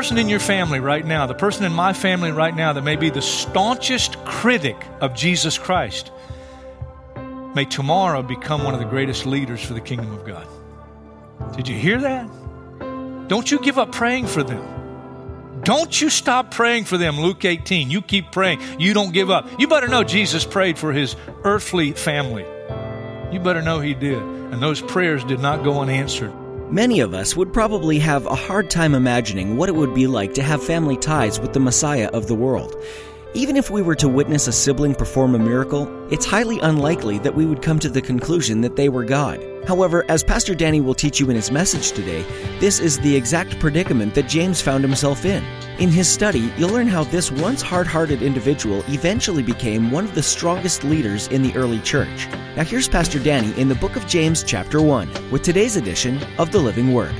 Person in your family right now, the person in my family right now that may be the staunchest critic of Jesus Christ, may tomorrow become one of the greatest leaders for the kingdom of God. Did you hear that? Don't you give up praying for them. Don't you stop praying for them. Luke 18. You keep praying. You don't give up. You better know Jesus prayed for his earthly family. You better know he did. And those prayers did not go unanswered. Many of us would probably have a hard time imagining what it would be like to have family ties with the Messiah of the world. Even if we were to witness a sibling perform a miracle, it's highly unlikely that we would come to the conclusion that they were God. However, as Pastor Danny will teach you in his message today, this is the exact predicament that James found himself in. In his study, you'll learn how this once hard hearted individual eventually became one of the strongest leaders in the early church. Now, here's Pastor Danny in the book of James, chapter 1, with today's edition of the Living Word.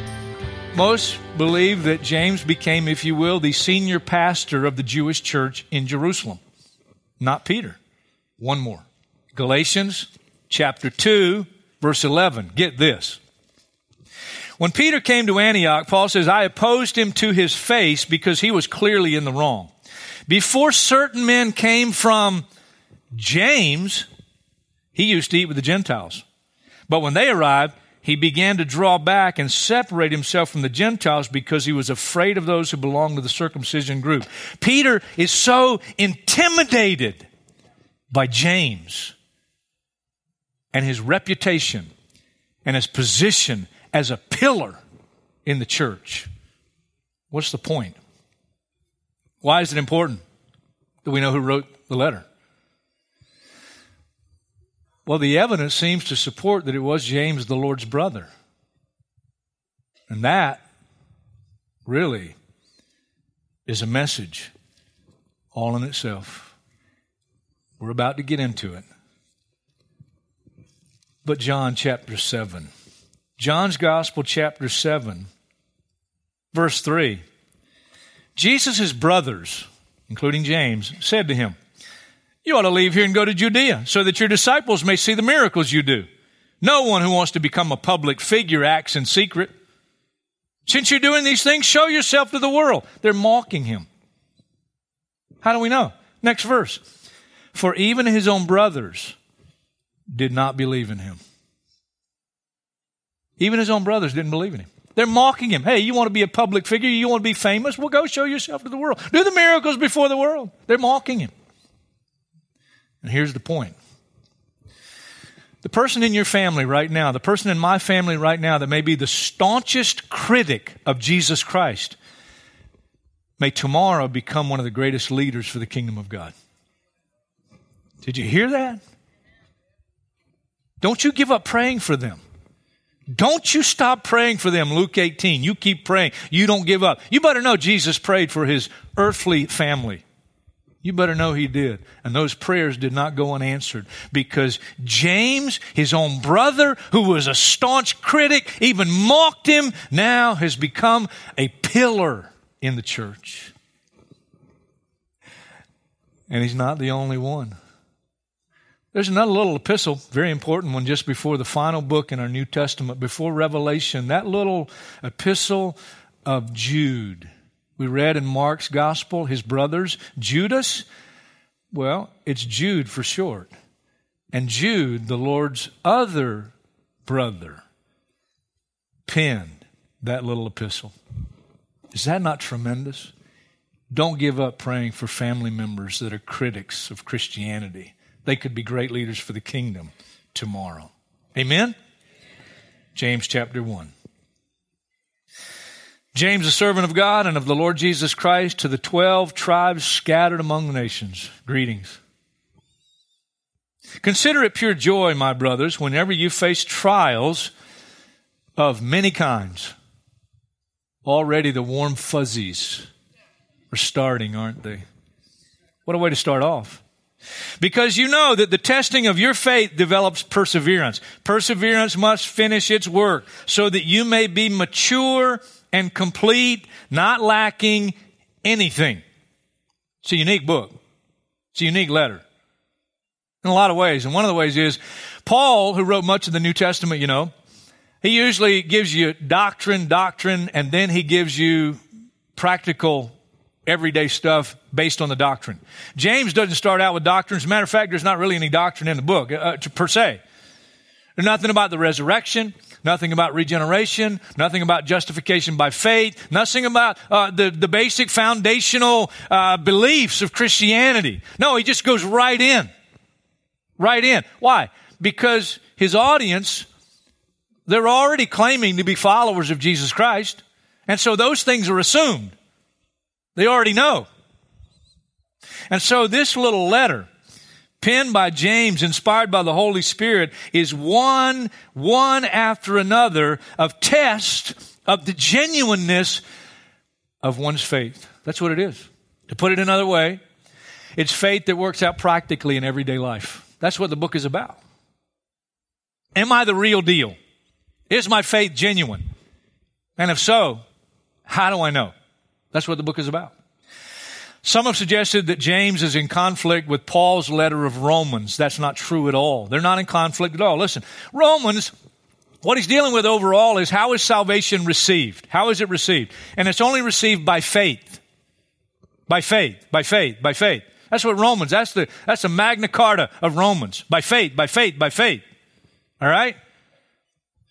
Most believe that James became, if you will, the senior pastor of the Jewish church in Jerusalem. Not Peter. One more. Galatians chapter 2, verse 11. Get this. When Peter came to Antioch, Paul says, I opposed him to his face because he was clearly in the wrong. Before certain men came from James, he used to eat with the Gentiles. But when they arrived, he began to draw back and separate himself from the Gentiles because he was afraid of those who belonged to the circumcision group. Peter is so intimidated by James and his reputation and his position as a pillar in the church. What's the point? Why is it important that we know who wrote the letter? Well, the evidence seems to support that it was James, the Lord's brother. And that really is a message all in itself. We're about to get into it. But John chapter 7. John's Gospel chapter 7, verse 3. Jesus' brothers, including James, said to him, you ought to leave here and go to Judea so that your disciples may see the miracles you do. No one who wants to become a public figure acts in secret. Since you're doing these things, show yourself to the world. They're mocking him. How do we know? Next verse. For even his own brothers did not believe in him. Even his own brothers didn't believe in him. They're mocking him. Hey, you want to be a public figure? You want to be famous? Well, go show yourself to the world. Do the miracles before the world. They're mocking him. And here's the point the person in your family right now, the person in my family right now that may be the staunchest critic of Jesus Christ, may tomorrow become one of the greatest leaders for the kingdom of God. Did you hear that? Don't you give up praying for them. Don't you stop praying for them. Luke 18. You keep praying. You don't give up. You better know Jesus prayed for his earthly family. You better know he did. And those prayers did not go unanswered because James, his own brother, who was a staunch critic, even mocked him, now has become a pillar in the church. And he's not the only one. There's another little epistle, very important one, just before the final book in our New Testament, before Revelation. That little epistle of Jude. We read in Mark's gospel, his brothers, Judas. Well, it's Jude for short. And Jude, the Lord's other brother, penned that little epistle. Is that not tremendous? Don't give up praying for family members that are critics of Christianity. They could be great leaders for the kingdom tomorrow. Amen? James chapter 1. James, a servant of God and of the Lord Jesus Christ, to the twelve tribes scattered among the nations, greetings. Consider it pure joy, my brothers, whenever you face trials of many kinds. Already the warm fuzzies are starting, aren't they? What a way to start off. Because you know that the testing of your faith develops perseverance. Perseverance must finish its work so that you may be mature and complete, not lacking anything. It's a unique book. It's a unique letter in a lot of ways. And one of the ways is Paul, who wrote much of the New Testament, you know, he usually gives you doctrine, doctrine, and then he gives you practical, everyday stuff based on the doctrine. James doesn't start out with doctrine. As a matter of fact, there's not really any doctrine in the book uh, per se. There's nothing about the resurrection, nothing about regeneration, nothing about justification by faith, nothing about uh, the, the basic foundational uh, beliefs of Christianity. No, he just goes right in. Right in. Why? Because his audience they're already claiming to be followers of Jesus Christ. And so those things are assumed. They already know. And so this little letter, penned by James, inspired by the Holy Spirit, is one, one after another of test of the genuineness of one's faith. That's what it is. To put it another way, it's faith that works out practically in everyday life. That's what the book is about. Am I the real deal? Is my faith genuine? And if so, how do I know? That's what the book is about. Some have suggested that James is in conflict with Paul's letter of Romans. That's not true at all. They're not in conflict at all. Listen, Romans, what he's dealing with overall is how is salvation received? How is it received? And it's only received by faith. By faith, by faith, by faith. That's what Romans, that's the, that's the Magna Carta of Romans. By faith, by faith, by faith. All right?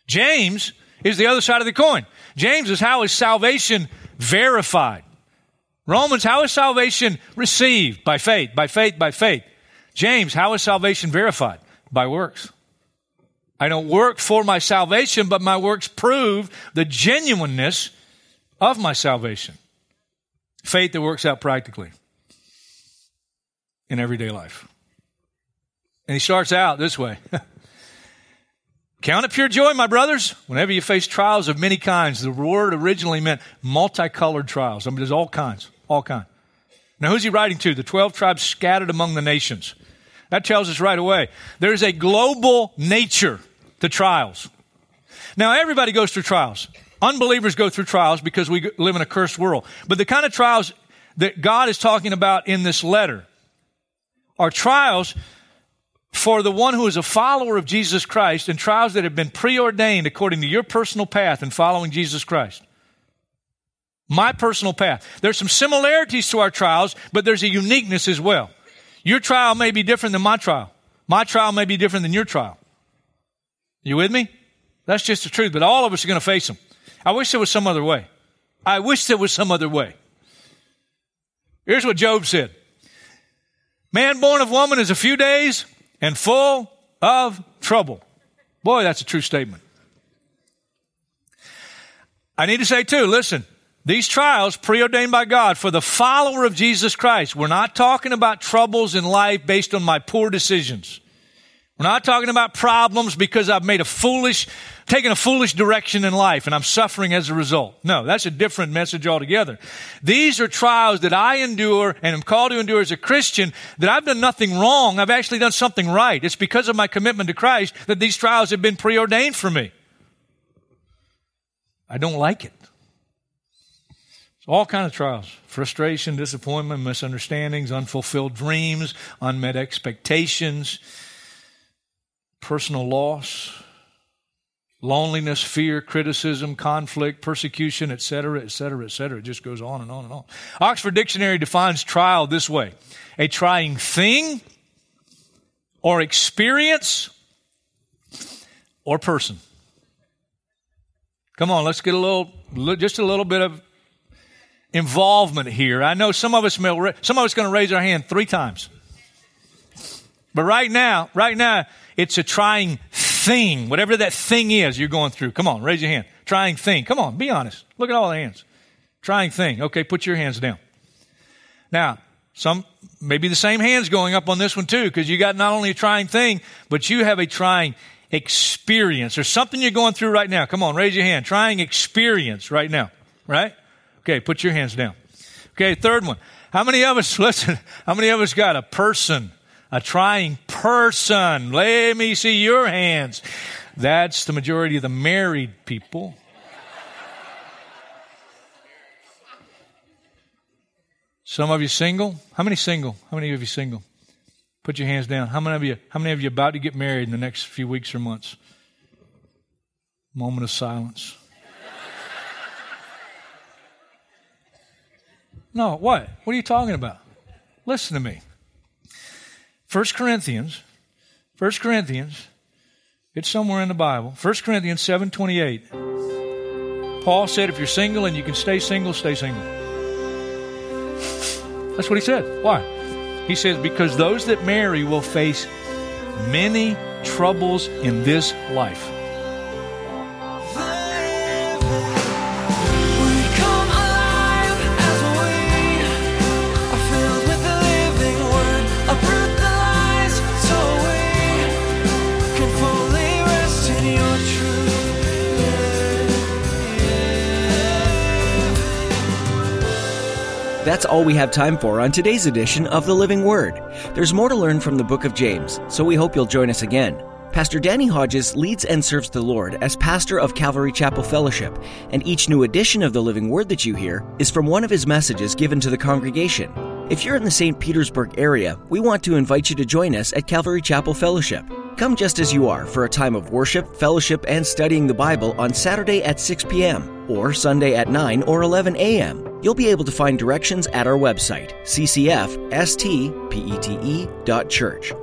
James is the other side of the coin. James is how is salvation verified? Romans, how is salvation received? By faith, by faith, by faith. James, how is salvation verified? By works. I don't work for my salvation, but my works prove the genuineness of my salvation. Faith that works out practically in everyday life. And he starts out this way Count it pure joy, my brothers, whenever you face trials of many kinds. The word originally meant multicolored trials. I mean, there's all kinds, all kinds. Now, who's he writing to? The 12 tribes scattered among the nations. That tells us right away there's a global nature to trials. Now, everybody goes through trials. Unbelievers go through trials because we live in a cursed world. But the kind of trials that God is talking about in this letter are trials for the one who is a follower of Jesus Christ and trials that have been preordained according to your personal path in following Jesus Christ. My personal path. There's some similarities to our trials, but there's a uniqueness as well. Your trial may be different than my trial. My trial may be different than your trial. You with me? That's just the truth, but all of us are going to face them. I wish there was some other way. I wish there was some other way. Here's what Job said Man born of woman is a few days, and full of trouble. Boy, that's a true statement. I need to say too, listen, these trials preordained by God for the follower of Jesus Christ. We're not talking about troubles in life based on my poor decisions. We're not talking about problems because I've made a foolish, taken a foolish direction in life and I'm suffering as a result. No, that's a different message altogether. These are trials that I endure and am called to endure as a Christian that I've done nothing wrong. I've actually done something right. It's because of my commitment to Christ that these trials have been preordained for me. I don't like it. All kind of trials. Frustration, disappointment, misunderstandings, unfulfilled dreams, unmet expectations personal loss, loneliness, fear, criticism, conflict, persecution, etc., etc., etc. It just goes on and on and on. Oxford Dictionary defines trial this way a trying thing or experience or person. Come on, let's get a little, just a little bit of involvement here. I know some of us, may, some of us going to raise our hand three times. But right now, right now, it's a trying thing. Whatever that thing is you're going through. Come on, raise your hand. Trying thing. Come on, be honest. Look at all the hands. Trying thing. Okay, put your hands down. Now, some, maybe the same hands going up on this one too, because you got not only a trying thing, but you have a trying experience or something you're going through right now. Come on, raise your hand. Trying experience right now. Right? Okay, put your hands down. Okay, third one. How many of us, listen, how many of us got a person, a trying person? Let me see your hands. That's the majority of the married people. Some of you single. How many single? How many of you single? Put your hands down. How many of you? How many of you about to get married in the next few weeks or months? Moment of silence. No, what? What are you talking about? Listen to me. 1 Corinthians, 1 Corinthians, it's somewhere in the Bible. 1 Corinthians 7:28. Paul said if you're single and you can stay single, stay single. That's what he said. Why? He says because those that marry will face many troubles in this life. That's all we have time for on today's edition of The Living Word. There's more to learn from the book of James, so we hope you'll join us again. Pastor Danny Hodges leads and serves the Lord as pastor of Calvary Chapel Fellowship, and each new edition of The Living Word that you hear is from one of his messages given to the congregation. If you're in the St. Petersburg area, we want to invite you to join us at Calvary Chapel Fellowship. Come just as you are for a time of worship, fellowship, and studying the Bible on Saturday at 6 p.m. or Sunday at 9 or 11 a.m. You'll be able to find directions at our website, ccfstpete.church.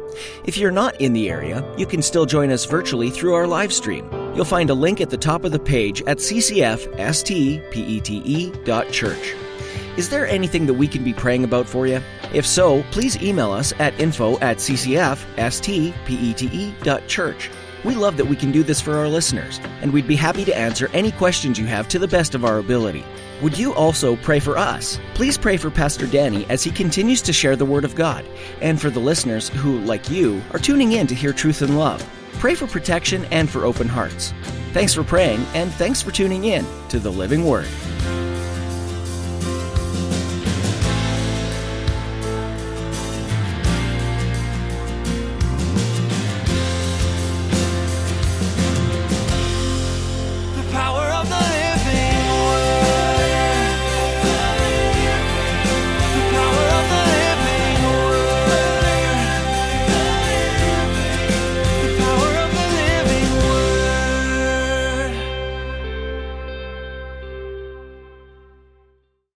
If you're not in the area, you can still join us virtually through our live stream. You'll find a link at the top of the page at ccfstpete.church. Is there anything that we can be praying about for you? If so, please email us at info at ccfstpete.church. We love that we can do this for our listeners, and we'd be happy to answer any questions you have to the best of our ability. Would you also pray for us? Please pray for Pastor Danny as he continues to share the Word of God, and for the listeners who, like you, are tuning in to hear truth and love. Pray for protection and for open hearts. Thanks for praying, and thanks for tuning in to the Living Word.